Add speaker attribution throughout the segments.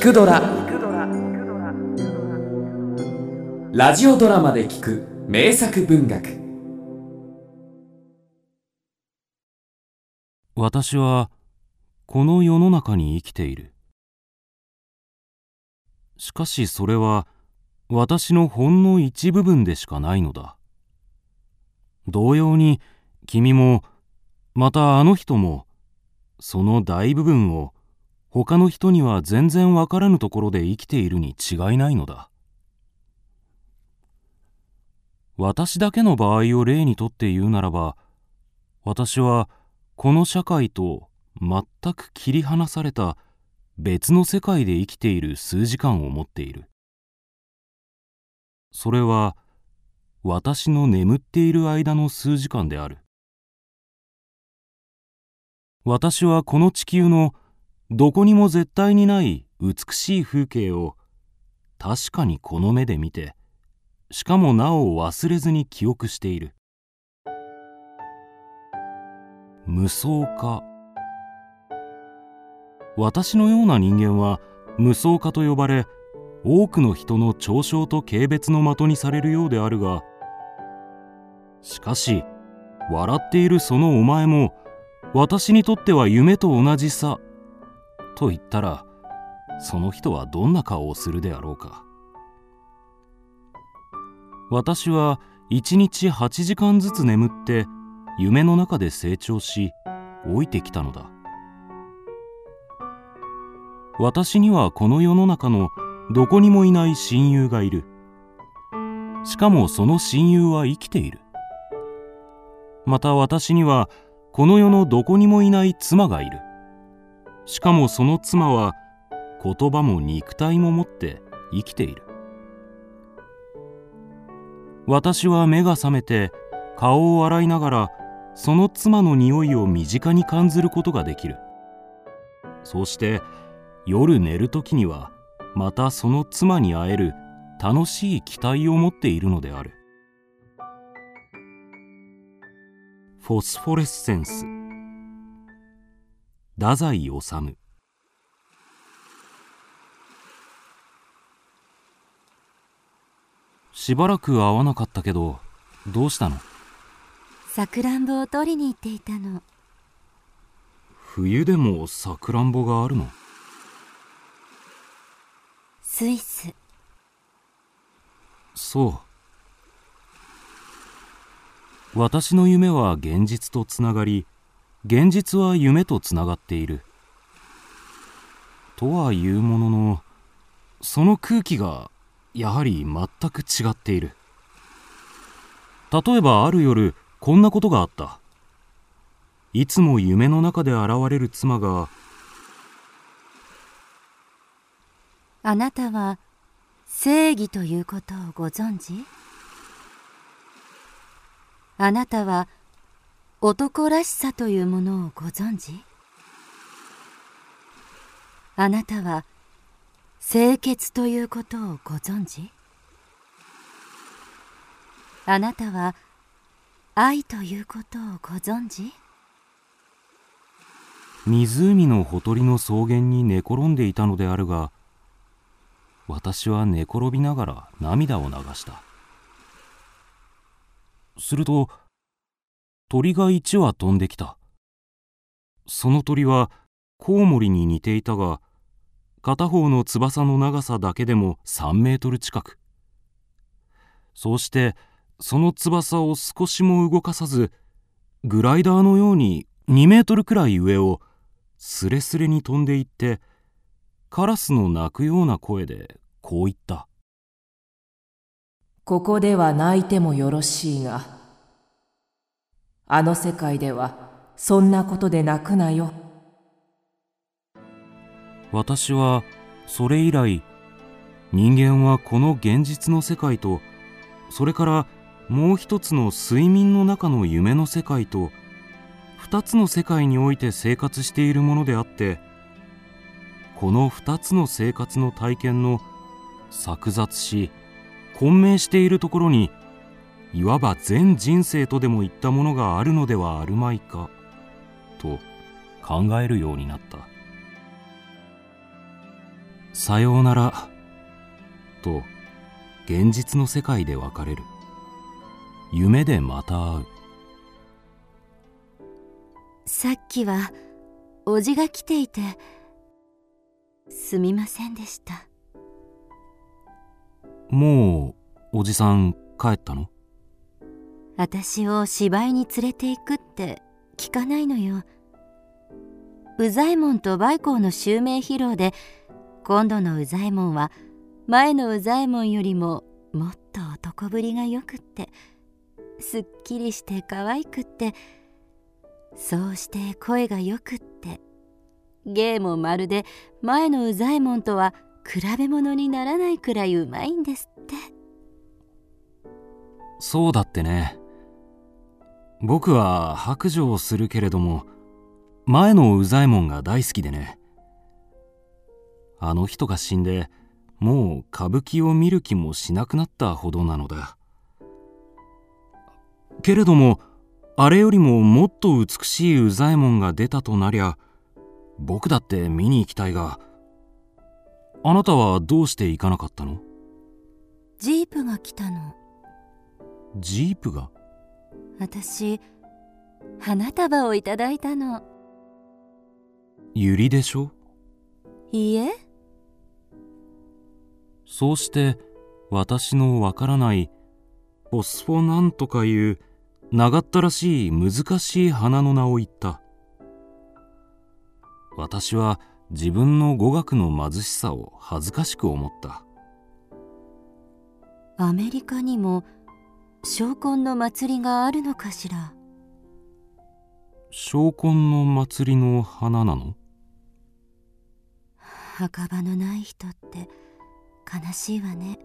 Speaker 1: 聞くドラ」ラジオドラマで聞く名作文学。
Speaker 2: 私はこの世の中に生きている。しかしそれは私のほんの一部分でしかないのだ。同様に君もまたあの人もその大部分を他の人には全然わからぬところで生きているに違いないのだ。私だけの場合を例にとって言うならば私はこの社会と全く切り離された別の世界で生きている数時間を持っている。それは私の眠っている間の数時間である。私はこの地球のどこにも絶対にない美しい風景を確かにこの目で見てしかもなお忘れずに記憶している。無双化私のような人間は無双化と呼ばれ多くの人の嘲笑と軽蔑の的にされるようであるがしかし笑っているそのお前も私にとっては夢と同じさ。と言ったらその人はどんな顔をするであろうか。私は一日8時間ずつ眠って夢の中で成長し老いてきたのだ。私にはこの世の中のどこにもいない親友がいる。しかもその親友は生きている。また私にはこの世のどこにもいない妻がいる。しかもその妻は言葉も肉体も持って生きている。私は目が覚めて顔を洗いながらその妻の匂いを身近に感じることができる。そして夜寝る時にはまたその妻に会える楽しい期待を持っているのである。フォスフォレッセンス。太宰治。しばらく会わなかったけどどうしたの？
Speaker 3: さくらんぼを取りに行っていたの。
Speaker 2: 冬でもさくらんぼがあるの？
Speaker 3: スイス。
Speaker 2: そう。私の夢は現実とつながり現実は夢とつながっている。とはいうもののその空気がやはり全く違っている。例えばある夜こんなことがあった。いつも夢の中で現れる妻が「
Speaker 3: あなたは正義ということをご存知？あなたは男らしさというものをご存知？あなたは清潔ということをご存知？あなたは愛ということをご存知？
Speaker 2: 湖のほとりの草原に寝転んでいたのであるが私は寝転びながら涙を流した。すると鳥が一羽飛んできた。その鳥はコウモリに似ていたが片方の翼の長さだけでも3メートル近く。そうしてその翼を少しも動かさずグライダーのように2メートルくらい上をスレスレに飛んでいってカラスの鳴くような声でこう言った「
Speaker 4: ここでは泣いてもよろしいがあの世界ではそんなことで泣くなよ」
Speaker 2: 私はそれ以来人間はこの現実の世界とそれからもう一つの睡眠の中の夢の世界と二つの世界において生活しているものであってこの二つの生活の体験の錯雑し混迷しているところにいわば全人生とでもいったものがあるのではあるまいかと考えるようになった。さようならと現実の世界で別れる。夢でまた会う。
Speaker 3: さっきはおじが来ていてすみませんでした。
Speaker 2: もうおじさん帰ったの？
Speaker 3: 私を芝居に連れて行くって聞かないのよ。宇左衛門と梅光の襲名披露で今度の宇左衛門は前の宇左衛門よりももっと男ぶりがよくってすっきりして可愛くってそうして声がよくって芸もまるで前の宇左衛門とは比べ物にならないくらいうまいんですって。
Speaker 2: そうだってね。僕は白状するけれども前の宇左衛門が大好きでね。あの人が死んでもう歌舞伎を見る気もしなくなったほどなのだ。けれどもあれよりももっと美しい宇左衛門が出たとなりゃ僕だって見に行きたいがあなたはどうして行かなかったの？
Speaker 3: ジープが来たの。
Speaker 2: ジープが？
Speaker 3: 私花束をいただいたの。
Speaker 2: ユリでしょ？
Speaker 3: いいえ。
Speaker 2: そうして私のわからないフォスフォなんとかいう長ったらしい難しい花の名を言った。私は自分の語学の貧しさを恥ずかしく思った。
Speaker 3: アメリカにも証拠の祭りがあるのかしら？
Speaker 2: 証拠の祭りの花なの？
Speaker 3: 墓場のない人って悲しいわね。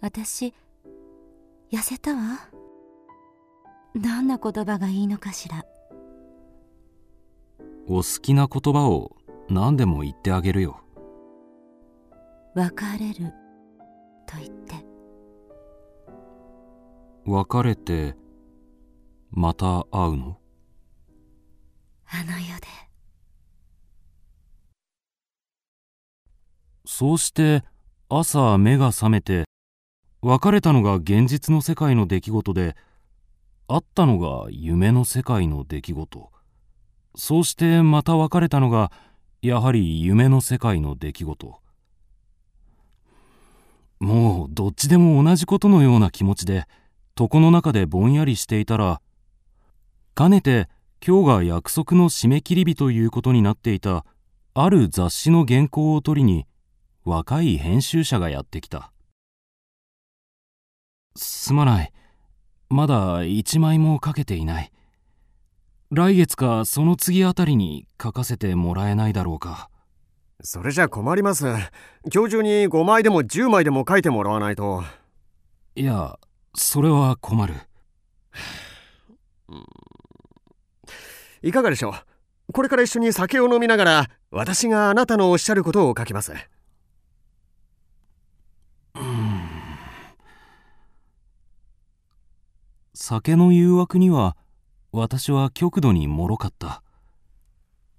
Speaker 3: 私痩せたわ。どんな言葉がいいのかしら？
Speaker 2: お好きな言葉を何でも言ってあげるよ。
Speaker 3: 別れると言って
Speaker 2: 別れてまた会うの？
Speaker 3: あの世で。
Speaker 2: そうして朝目が覚めて別れたのが現実の世界の出来事で会ったのが夢の世界の出来事。そうしてまた別れたのがやはり夢の世界の出来事。もうどっちでも同じことのような気持ちで床の中でぼんやりしていたらかねて今日が約束の締め切り日ということになっていたある雑誌の原稿を取りに若い編集者がやってきた。すまない。まだ一枚も書けていない。来月かその次あたりに書かせてもらえないだろうか。
Speaker 5: それじゃ困ります。今日中に5枚でも10枚でも書いてもらわないと。
Speaker 2: いやそれは困る。
Speaker 5: いかがでしょう。これから一緒に酒を飲みながら私があなたのおっしゃることを書きます。
Speaker 2: 酒の誘惑には私は極度にもろかった。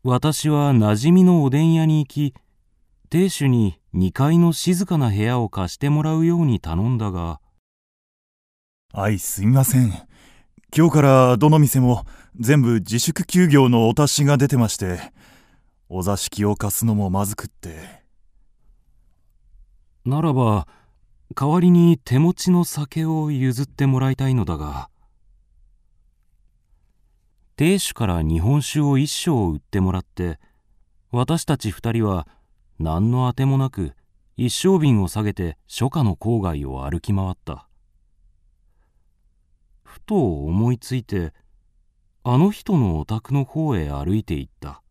Speaker 2: 私は馴染みのおでん屋に行き亭主に2階の静かな部屋を貸してもらうように頼んだが
Speaker 6: はいすみません。今日からどの店も全部自粛休業のお達しが出てましてお座敷を貸すのもまずくって。
Speaker 2: ならば代わりに手持ちの酒を譲ってもらいたいのだが亭主から日本酒を一升売ってもらって私たち二人は何のあてもなく一升瓶を下げて初夏の郊外を歩き回った。ふと思いついてあの人のお宅の方へ歩いて行った。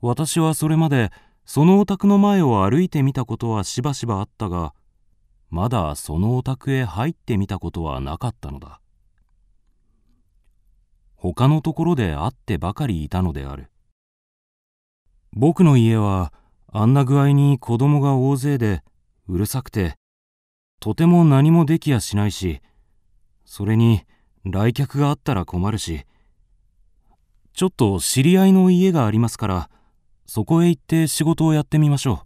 Speaker 2: 私はそれまでそのお宅の前を歩いてみたことはしばしばあったがまだそのお宅へ入ってみたことはなかったのだ。他のところで会ってばかりいたのである。僕の家はあんな具合に子供が大勢でうるさくてとても何もできやしないしそれに来客があったら困るしちょっと知り合いの家がありますからそこへ行って仕事をやってみましょ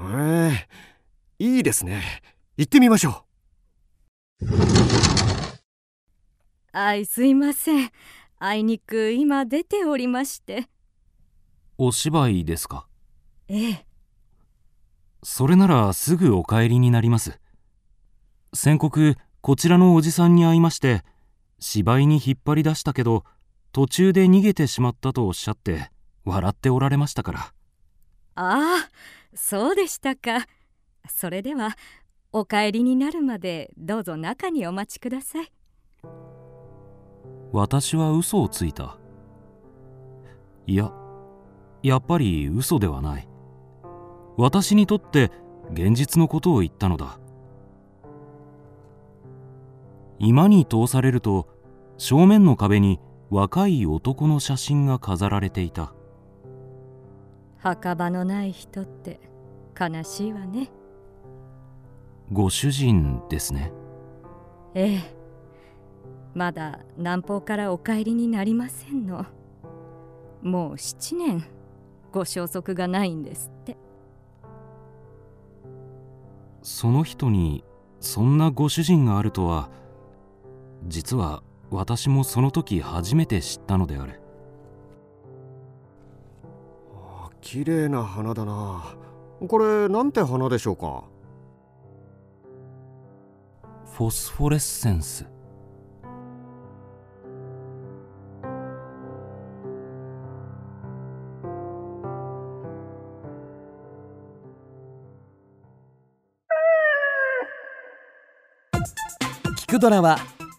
Speaker 5: へえいいですね。行ってみましょう。
Speaker 7: あいすいません。あいにく今出ておりまして。
Speaker 2: うお芝居ですか？
Speaker 7: ええ。
Speaker 2: それならすぐお帰りになります。先刻こちらのおじさんに会いまして芝居に引っ張り出したけど途中で逃げてしまったとおっしゃって笑っておられましたから。
Speaker 7: ああそうでしたか。それではお帰りになるまでどうぞ中にお待ちください。
Speaker 2: 私は嘘をついた。いややっぱり嘘ではない。私にとって現実のことを言ったのだ居間に通されると正面の壁に若い男の写真が飾られていた。
Speaker 7: 墓場のない人って悲しいわね。
Speaker 2: ご主人ですね。
Speaker 7: ええ。まだ南方からお帰りになりませんの。もう7年ご消息がないんですって。
Speaker 2: その人にそんなご主人があるとは実は私もその時初めて知ったのである。
Speaker 5: 綺麗な花だな。これなんて花でしょうか？
Speaker 2: フォスフォレッセンス。
Speaker 1: 聞くドラは